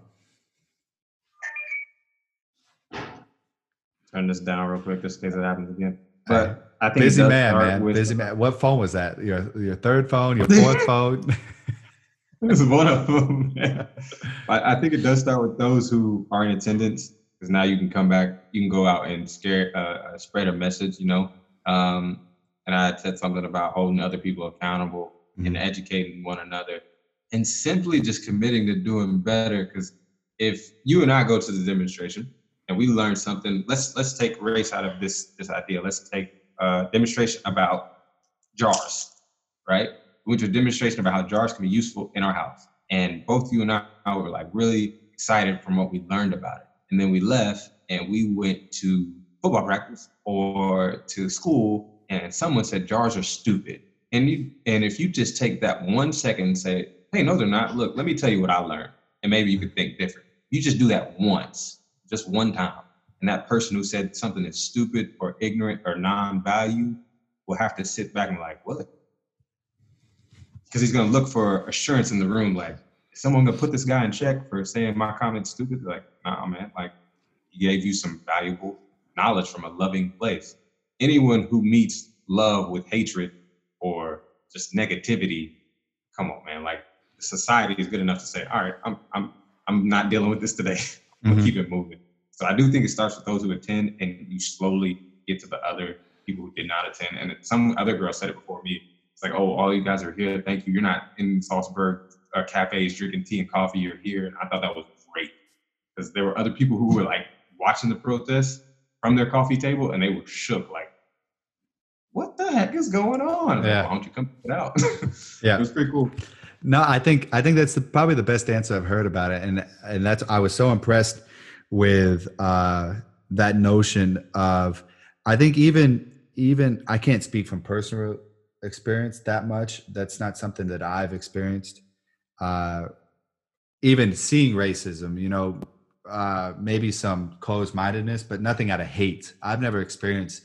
Turn this down real quick just in case it happens again. But I think busy man, man. With, busy man. What phone was that? Your your third phone, your fourth phone? It's one of them. I, I, think it does start with those who are in attendance because now you can come back, you can go out and scare, uh, uh, spread a message, you know. Um, and I had said something about holding other people accountable mm-hmm. and educating one another and simply just committing to doing better. Because if you and I go to the demonstration and we learn something, let's let's take race out of this this idea. Let's take a demonstration about jars, right? Went to a demonstration about how jars can be useful in our house. And both you and I were like really excited from what we learned about it. And then we left and we went to football practice or to school and someone said jars are stupid. and you and if you just take that one second and say, "Hey, no, they're not. Look, let me tell you what I learned," and maybe you could think different. You just do that once, just one time, and that person who said something that's stupid or ignorant or non-value will have to sit back and like, what? Because he's gonna look for assurance in the room, like, is someone gonna put this guy in check for saying my comment's stupid? Like, nah, man, like he gave you some valuable knowledge from a loving place. Anyone who meets love with hatred or just negativity, come on, man. Like society is good enough to say, all right, I'm I'm I'm not dealing with this today. I'm Mhm. keep it moving. So I do think it starts with those who attend, and you slowly get to the other people who did not attend. And some other girl said it before me. It's like, oh, all you guys are here. Thank you. You're not in Salzburg uh, cafes drinking tea and coffee. You're here. And I thought that was great because there were other people who were like watching the protest from their coffee table, and they were shook. Like, what the heck is going on? Yeah. Why don't you come it out? Yeah. it was pretty cool. No, I think I think that's the, probably the best answer I've heard about it, and and that's I was so impressed with uh, that notion of I think even even I can't speak from personal experience that much. That's not something that I've experienced. Uh, even seeing racism, you know, uh, maybe some closed mindedness, but nothing out of hate. I've never experienced,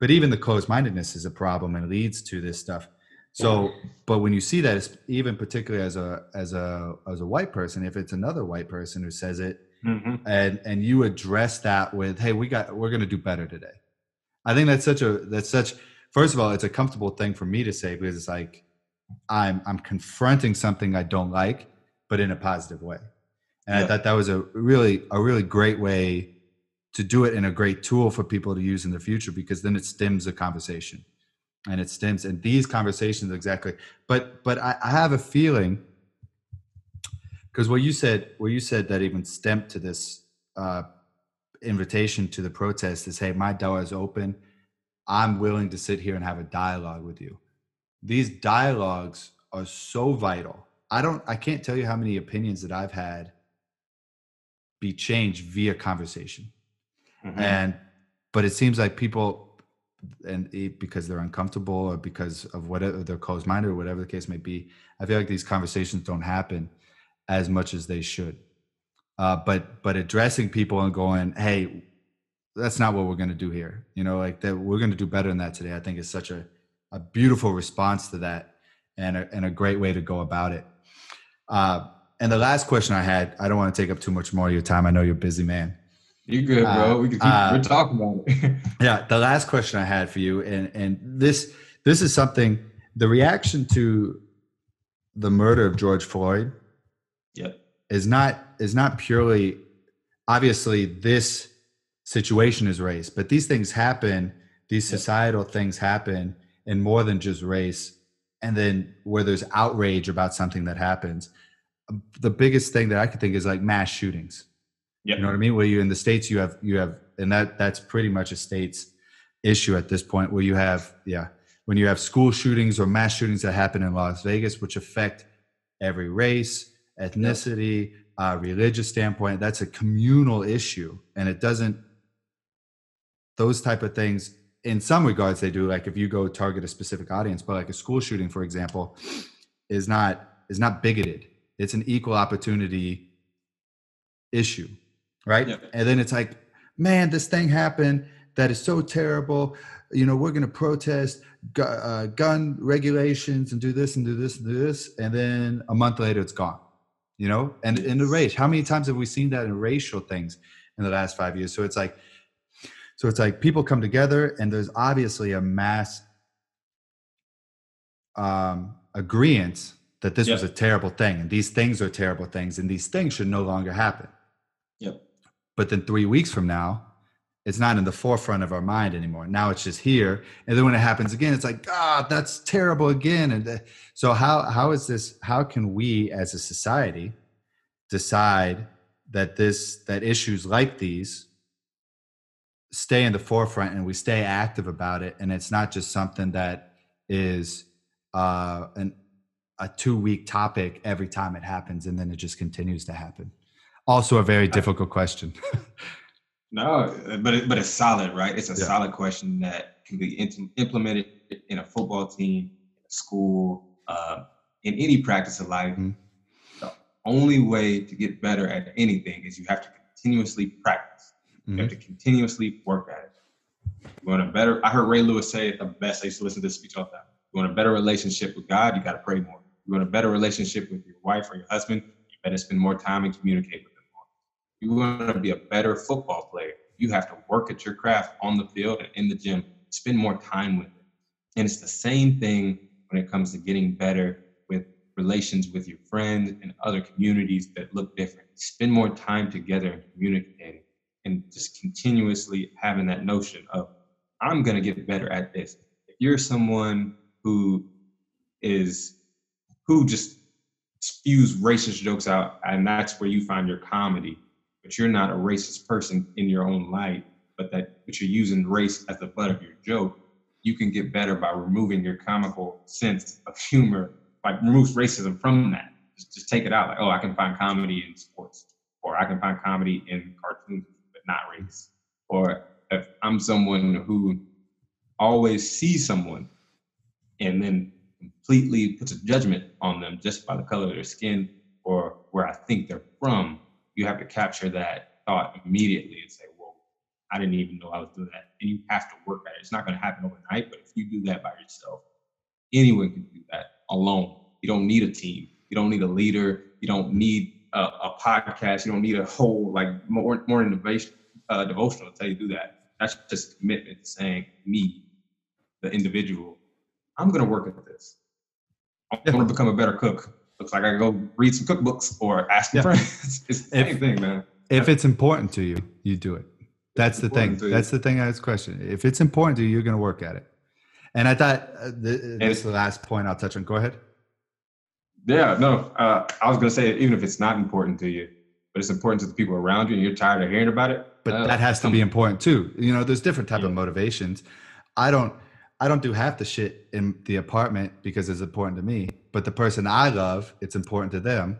but even the closed mindedness is a problem and leads to this stuff. So, but when you see that, even particularly as a as a as a white person, if it's another white person who says it, Mhm. and and you address that with, "Hey, we got we're going to do better today." I think that's such a that's such. First of all, it's a comfortable thing for me to say because it's like I'm I'm confronting something I don't like, but in a positive way. And I thought that was a really a really great way to do it and a great tool for people to use in the future because then it stems the conversation. And it stems and these conversations exactly but but i, I have a feeling because what you said what you said that even stemmed to this uh, invitation to the protest is hey my door is open i'm willing to sit here and have a dialogue with you. These dialogues are so vital. I don't i can't tell you how many opinions that i've had be changed via conversation. Mhm. and but it seems like people and it, because they're uncomfortable or because of whatever they're closed-minded or whatever the case may be i feel like these conversations don't happen as much as they should. Uh, but but addressing people and going hey that's not what we're going to do here you know like that we're going to do better than that today i think is such a, a beautiful response to that and a, and a great way to go about it uh, and the last question i had i don't want to take up too much more of your time i know you're a busy man You're good, bro? Uh, we can keep. uh, we're talking about it. yeah the last question i had for you and and this this is something the reaction to the murder of george floyd yep. is not is not purely obviously this situation is race but these things happen these societal things happen in more than just race and then where there's outrage about something that happens the biggest thing that i could think is like mass shootings Yep. you know what I mean? Where you in the states, you have you have, and that that's pretty much a state's issue at this point. Where you have, yeah, when you have school shootings or mass shootings that happen in Las Vegas, which affect every race, ethnicity, uh, religious standpoint, that's a communal issue, and it doesn't. Those type of things, in some regards, they do. Like if you go target a specific audience, but like a school shooting, for example, is not is not bigoted. It's an equal opportunity issue right? Yep. And then it's like, man, this thing happened that is so terrible. You know, we're going to protest gu- uh, gun regulations and do this and do this and do this, and then a month later, it's gone. You know, and in the race, how many times have we seen that in racial things in the last five years? So it's like, so it's like people come together, and there's obviously a mass um, agreement that this was a terrible thing, and these things are terrible things, and these things should no longer happen. Yep. but then three weeks from now it's not in the forefront of our mind anymore. Now it's just here. And then when it happens again it's like ah that's terrible again. And uh, so how how is this how can we as a society decide that this that issues like these stay in the forefront and we stay active about it and it's not just something that is uh an a two week topic every time it happens and then it just continues to happen also a very difficult question No, but it, but it's solid, right? It's a Yeah. solid question that can be implemented in a football team, school, uh, in any practice of life, Mhm. the only way to get better at anything is you have to continuously practice. You mm-hmm. have to continuously work at it. You want a better, I heard Ray Lewis say it the best. I used to listen to this speech all the time. You want a better relationship with God, you got to pray more. You want a better relationship with your wife or your husband, you better spend more time and communicate with them more. You want to be a better football player, you have to work at your craft on the field and in the gym, spend more time with it. And it's the same thing when it comes to getting better with relations with your friends and other communities that look different. Spend more time together and communicating and just continuously having that notion of, I'm going to get better at this. If you're someone who is, who just spews racist jokes out, and that's where you find your comedy, but you're not a racist person in your own light, but that, but you're using race as the butt of your joke, you can get better by removing your comical sense of humor, like remove racism from that. Just, just take it out. Like, oh, I can find comedy in sports, or I can find comedy in cartoons, not race. Or if I'm someone who always sees someone and then completely puts a judgment on them just by the color of their skin or where I think they're from, you have to capture that thought immediately and say, well, I didn't even know I was doing that. And you have to work at it. It's not going to happen overnight, but if you do that by yourself, anyone can do that alone. You don't need a team. You don't need a leader. You don't need a, a podcast. You don't need a whole like more more innovation uh, devotional to tell you to do that. That's just commitment saying me, the individual, I'm going to work at this. I Yeah. gonna become a better cook. Looks like I can go read some cookbooks or ask Yeah. friends. it's the If- same thing, man. If it's important to you, you do it. That's the thing. important to you. That's the thing I was questioning. If it's important to you, you're going to work at it. And I thought uh, th- this is the last point I'll touch on. Go ahead. Yeah, no, uh, I was gonna say even if it's not important to you, but it's important to the people around you, and you're tired of hearing about it. But uh, that has to be important too. You know, there's different type of motivations. I don't. I don't do half the shit in the apartment because it's important to me. But the person I love, it's important to them.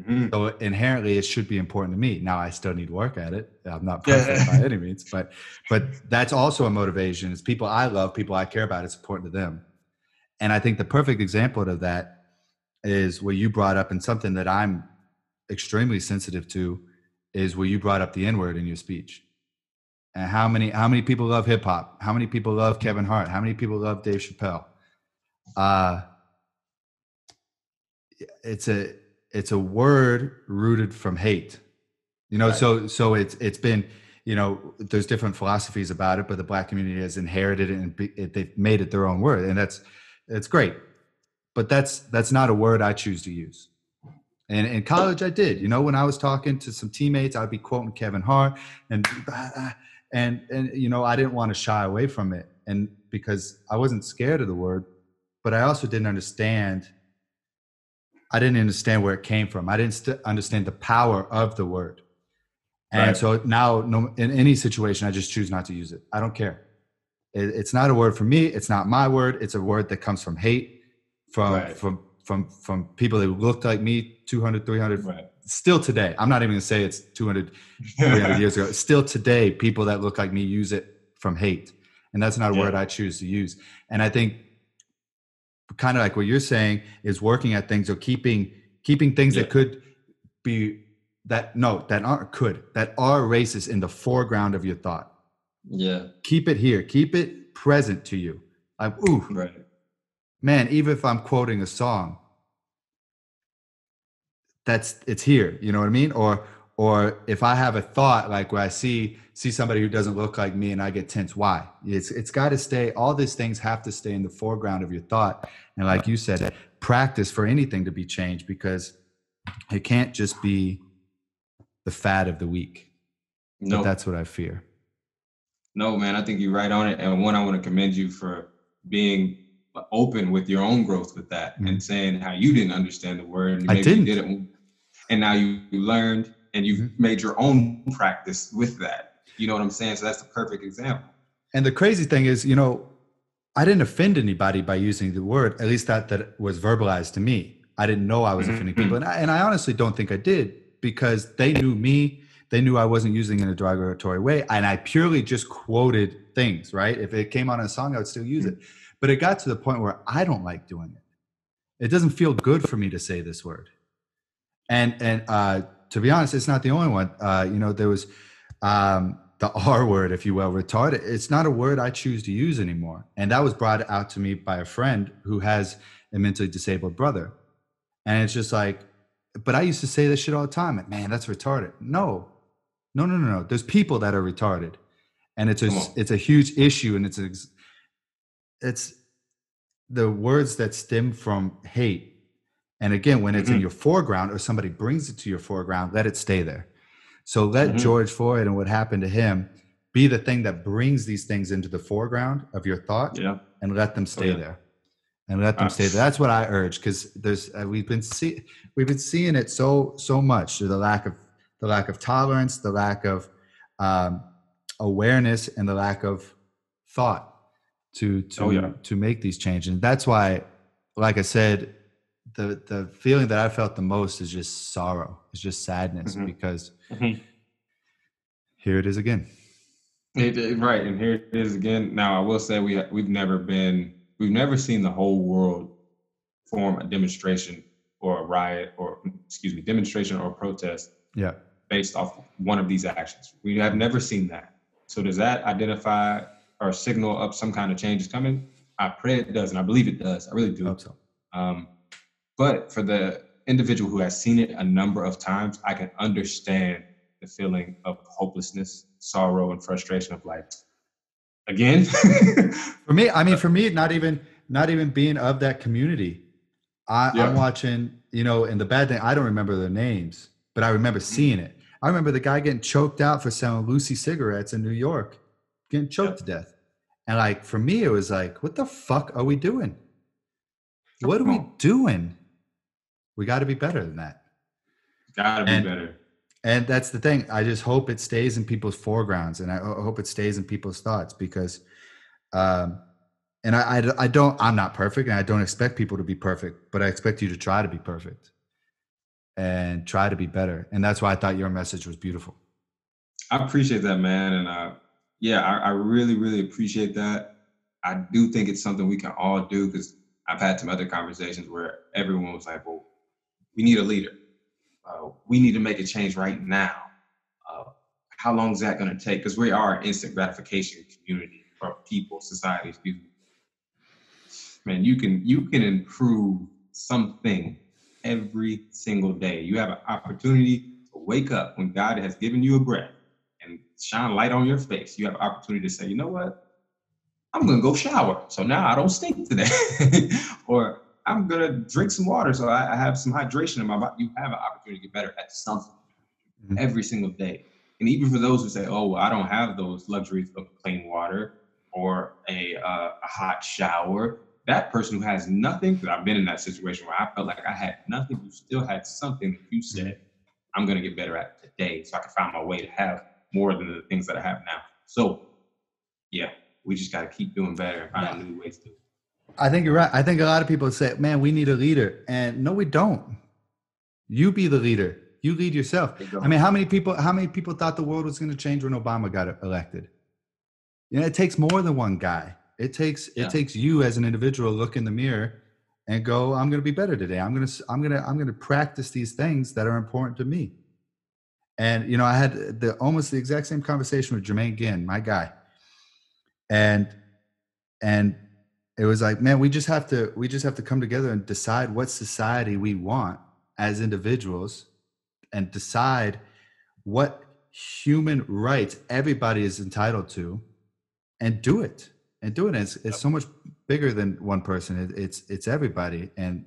Mhm. So inherently, it should be important to me. Now, I still need work at it. I'm not Yeah. perfect by any means, but but that's also a motivation. It's people I love, people I care about. It's important to them. And I think the perfect example of that is what you brought up, and something that I'm extremely sensitive to is where you brought up the N word in your speech. And how many how many people love hip hop? How many people love Kevin Hart? How many people love Dave Chappelle? Uh it's a it's a word rooted from hate. You know, Right. so so it's it's been you know there's different philosophies about it, but the black community has inherited it and be, it, they've made it their own word, and that's it's great. But that's that's not a word I choose to use. And in college, I did. You know, when I was talking to some teammates, I'd be quoting Kevin Hart, and and and you know, I didn't want to shy away from it, and because I wasn't scared of the word, but I also didn't understand. I didn't understand where it came from. I didn't st- understand the power of the word, and Right. so now, no, in any situation, I just choose not to use it. I don't care. It, it's not a word for me. It's not my word. It's a word that comes from hate, from Right. from from from people that looked like me 200 300 Right. still today i'm not even going to say it's 200 300 years ago still today people that look like me use it from hate and that's not a Yeah. word i choose to use and i think kind of like what you're saying is working at things or keeping keeping things that could be that no that aren't could that are racist in the foreground of your thought Yeah. keep it here keep it present to you like ooh Right. Man, even if I'm quoting a song, that's it's here. You know what I mean? Or or if I have a thought like where I see see somebody who doesn't look like me and I get tense, why? It's it's got to stay. All these things have to stay in the foreground of your thought. And like you said, practice for anything to be changed because it can't just be the fad of the week. But No, that's what I fear. no, man. I think you're right on it. And one, I want to commend you for being open with your own growth with that Mhm. and saying how you didn't understand the word. And I maybe you didn't. didn't. And now you, learned and you've Mhm. made your own practice with that. You know what I'm saying? So that's the perfect example. And the crazy thing is, you know, I didn't offend anybody by using the word, at least that that was verbalized to me. I didn't know I was Mhm. offending people. And I, and I honestly don't think I did because they knew me. They knew I wasn't using it in a derogatory way. And I purely just quoted things, right? If it came on a song, I would still use it. But it got to the point where I don't like doing it. It doesn't feel good for me to say this word. And and uh, to be honest, it's not the only one. Uh, you know, there was um, the R word, if you will, retarded. It's not a word I choose to use anymore. And that was brought out to me by a friend who has a mentally disabled brother. And it's just like, but I used to say this shit all the time. Like, Man, that's retarded. No, no, no, no, no. There's people that are retarded, and it's a it's a huge issue, and it's a, it's the words that stem from hate. And again, when it's in Mhm. your foreground or somebody brings it to your foreground, let it stay there. So let Mhm. George Floyd and what happened to him be the thing that brings these things into the foreground of your thought Yeah. and let them stay yeah. there and let them Uh, stay there that's what i urge because there's uh, we've been see we've been seeing it so so much the lack of the lack of tolerance the lack of um, awareness and the lack of thought to to Oh, yeah. to make these changes and that's why like i said the the feeling that i felt the most is just sorrow it's just sadness Mhm. because Mhm. here it is again It, it- right, and here it is again. Now, I will say we we've never been we've never seen the whole world form a demonstration or a riot or excuse me demonstration or protest yeah based off one of these actions. We have never seen that. So does that identify or signal up some kind of change is coming? I pray it does, and I believe it does. I really do. hope so Um, but for the individual who has seen it a number of times, I can understand the feeling of hopelessness, sorrow, and frustration of like, again. For me, I mean, for me, not even not even being of that community. I, Yeah. I'm watching, you know, and the bad thing, I don't remember their names, but I remember seeing it. I remember the guy getting choked out for selling loosie cigarettes in New York, getting choked to death. And like for me, it was like, what the fuck are we doing? What are we doing? We got to be better than that. Gotta be And- better. And that's the thing. I just hope it stays in people's foregrounds, and I hope it stays in people's thoughts because, um, and I, I, I don't. I'm not perfect, and I don't expect people to be perfect, but I expect you to try to be perfect and try to be better. And that's why I thought your message was beautiful. I appreciate that, man. And uh, yeah, I, I really, really appreciate that. I do think it's something we can all do because I've had some other conversations where everyone was like, well, we need a leader. Uh, we need to make a change right now. Uh, how long is that going to take? Because we are an instant gratification community or people, society, me. Man, you can you can improve something every single day. You have an opportunity to wake up when God has given you a breath and shine light on your face. You have an opportunity to say, you know what? I'm gonna go shower. So now I don't stink today. or I'm gonna drink some water so I, I have some hydration in my body. You have an opportunity to get better at something Mhm. every single day. And even for those who say, oh, well, I don't have those luxuries of clean water or a, uh, a hot shower, that person who has nothing, because I've been in that situation where I felt like I had nothing, you still had something that you said, I'm going to get better at today so I can find my way to have more than the things that I have now. So, yeah, we just got to keep doing better and find new ways to. I think you're right. I think a lot of people say, "Man, we need a leader," and no, we don't. You be the leader. You lead yourself. I mean, how many people? How many people thought the world was going to change when Obama got elected? You know, it takes more than one guy. It takes Yeah. it takes you as an individual look in the mirror and go, "I'm going to be better today. I'm going to I'm going to I'm going to practice these things that are important to me." And you know, I had the almost the exact same conversation with Jermaine Ginn, my guy, and and it was like, man, we just have to we just have to come together and decide what society we want as individuals and decide what human rights everybody is entitled to and do it and do it. And it's, it's so much bigger than one person. It, it's it's everybody. And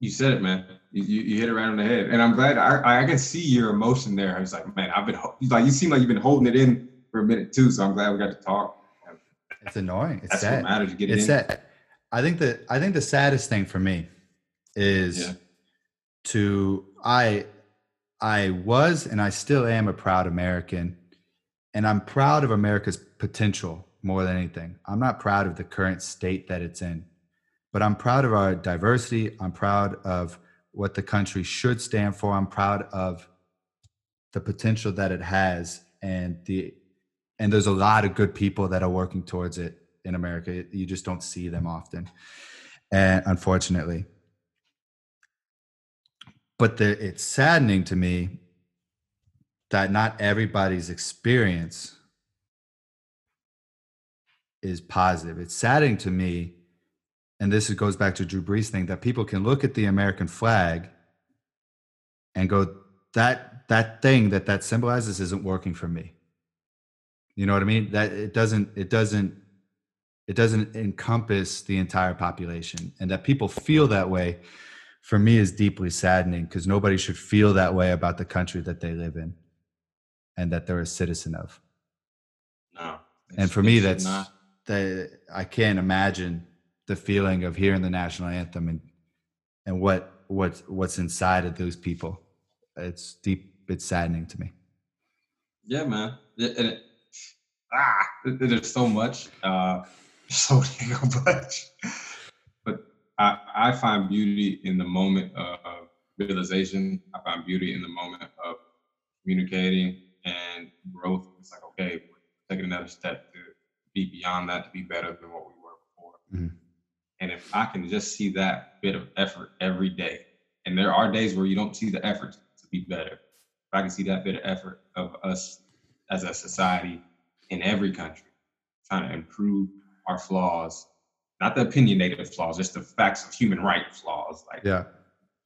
You said it, man. You, you, you hit it right on the head, and I'm glad. I, I can see your emotion there. I was like, man, I've been like you seem like you've been holding it in for a minute too. So I'm glad we got to talk. it's annoying it's That's sad what matters. to Get it it's in. sad i think that i think the saddest thing for me is Yeah. to i i was and i still am a proud american and i'm proud of america's potential more than anything i'm not proud of the current state that it's in but i'm proud of our diversity i'm proud of what the country should stand for i'm proud of the potential that it has and the and there's a lot of good people that are working towards it in America. You just don't see them often, and unfortunately. But the, it's saddening to me that not everybody's experience is positive. It's saddening to me, and this goes back to Drew Brees thing that people can look at the American flag and go, that that thing that that symbolizes isn't working for me. You know what I mean? That it doesn't it doesn't it doesn't encompass the entire population, and that people feel that way. For me, is deeply saddening because nobody should feel that way about the country that they live in, and that they're a citizen of. No. And for me, that's that I can't imagine the feeling of hearing the national anthem and and what what what's inside of those people. It's deep. It's saddening to me. Yeah, man. It, and it, ah, there's so much, uh, so much. But I, I find beauty in the moment of realization. I find beauty in the moment of communicating and growth. It's like, okay, taking another step to be beyond that, to be better than what we were before. Mm-hmm. And if I can just see that bit of effort every day, and there are days where you don't see the effort to be better. If I can see that bit of effort of us as a society in every country trying to improve our flaws, not the opinionated flaws, just the facts of human rights flaws, like yeah.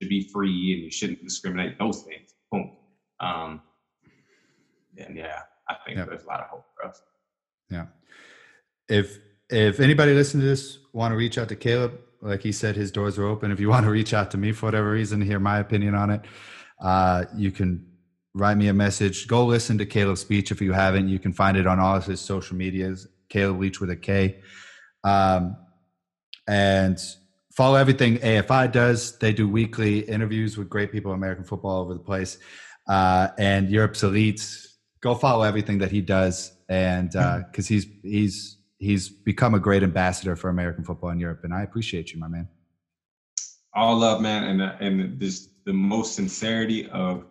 to be free and you shouldn't discriminate, those things. Boom. Um, and yeah, I think there's a lot of hope for us. Yeah. If if anybody listening to this want to reach out to Kaleb, like he said, his doors are open. If you want to reach out to me for whatever reason, to hear my opinion on it, uh, you can write me a message. Go listen to Kaleb's speech if you haven't. You can find it on all of his social medias. Kaleb Leach with a K. Um, and follow everything AFI does. They do weekly interviews with great people in American football all over the place. Uh, and Europe's Elite. Go follow everything that he does, and because uh, he's he's he's become a great ambassador for American football in Europe, and I appreciate you, my man. All love, man, and uh, and this the most sincerity of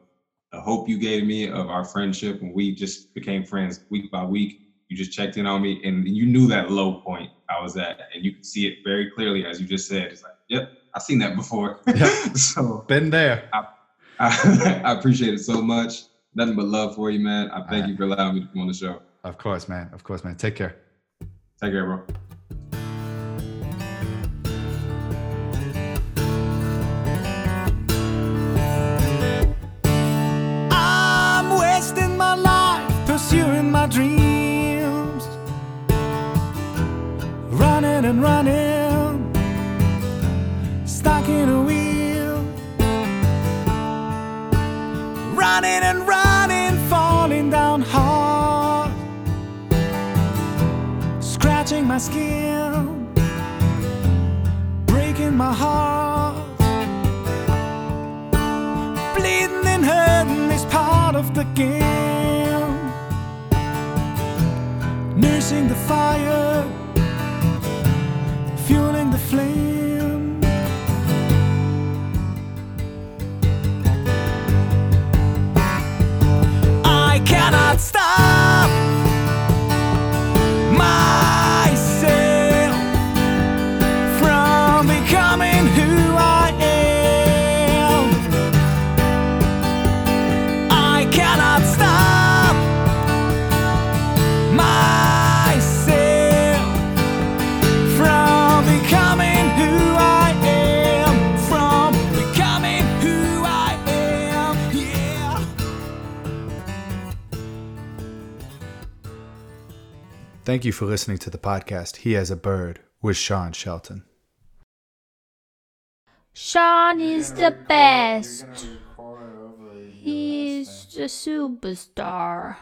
the hope you gave me of our friendship when we just became friends week by week. You just checked in on me, and you knew that low point I was at, and you could see it very clearly, as you just said. It's like, yep, I've seen that before. Yep. so been there. I, I, I, appreciate it so much. Nothing but love for you, man. I thank you for allowing me to come on the show. Of course, man. Of course, man. Take care. Take care, bro. I'm wasting my life pursuing my dreams, running and running, skin, breaking my heart. Bleeding and hurting is part of the game. Nursing the fire, Thank you for listening to the podcast He Has a Bird with Sean Shelton. Sean is the best. He's the superstar.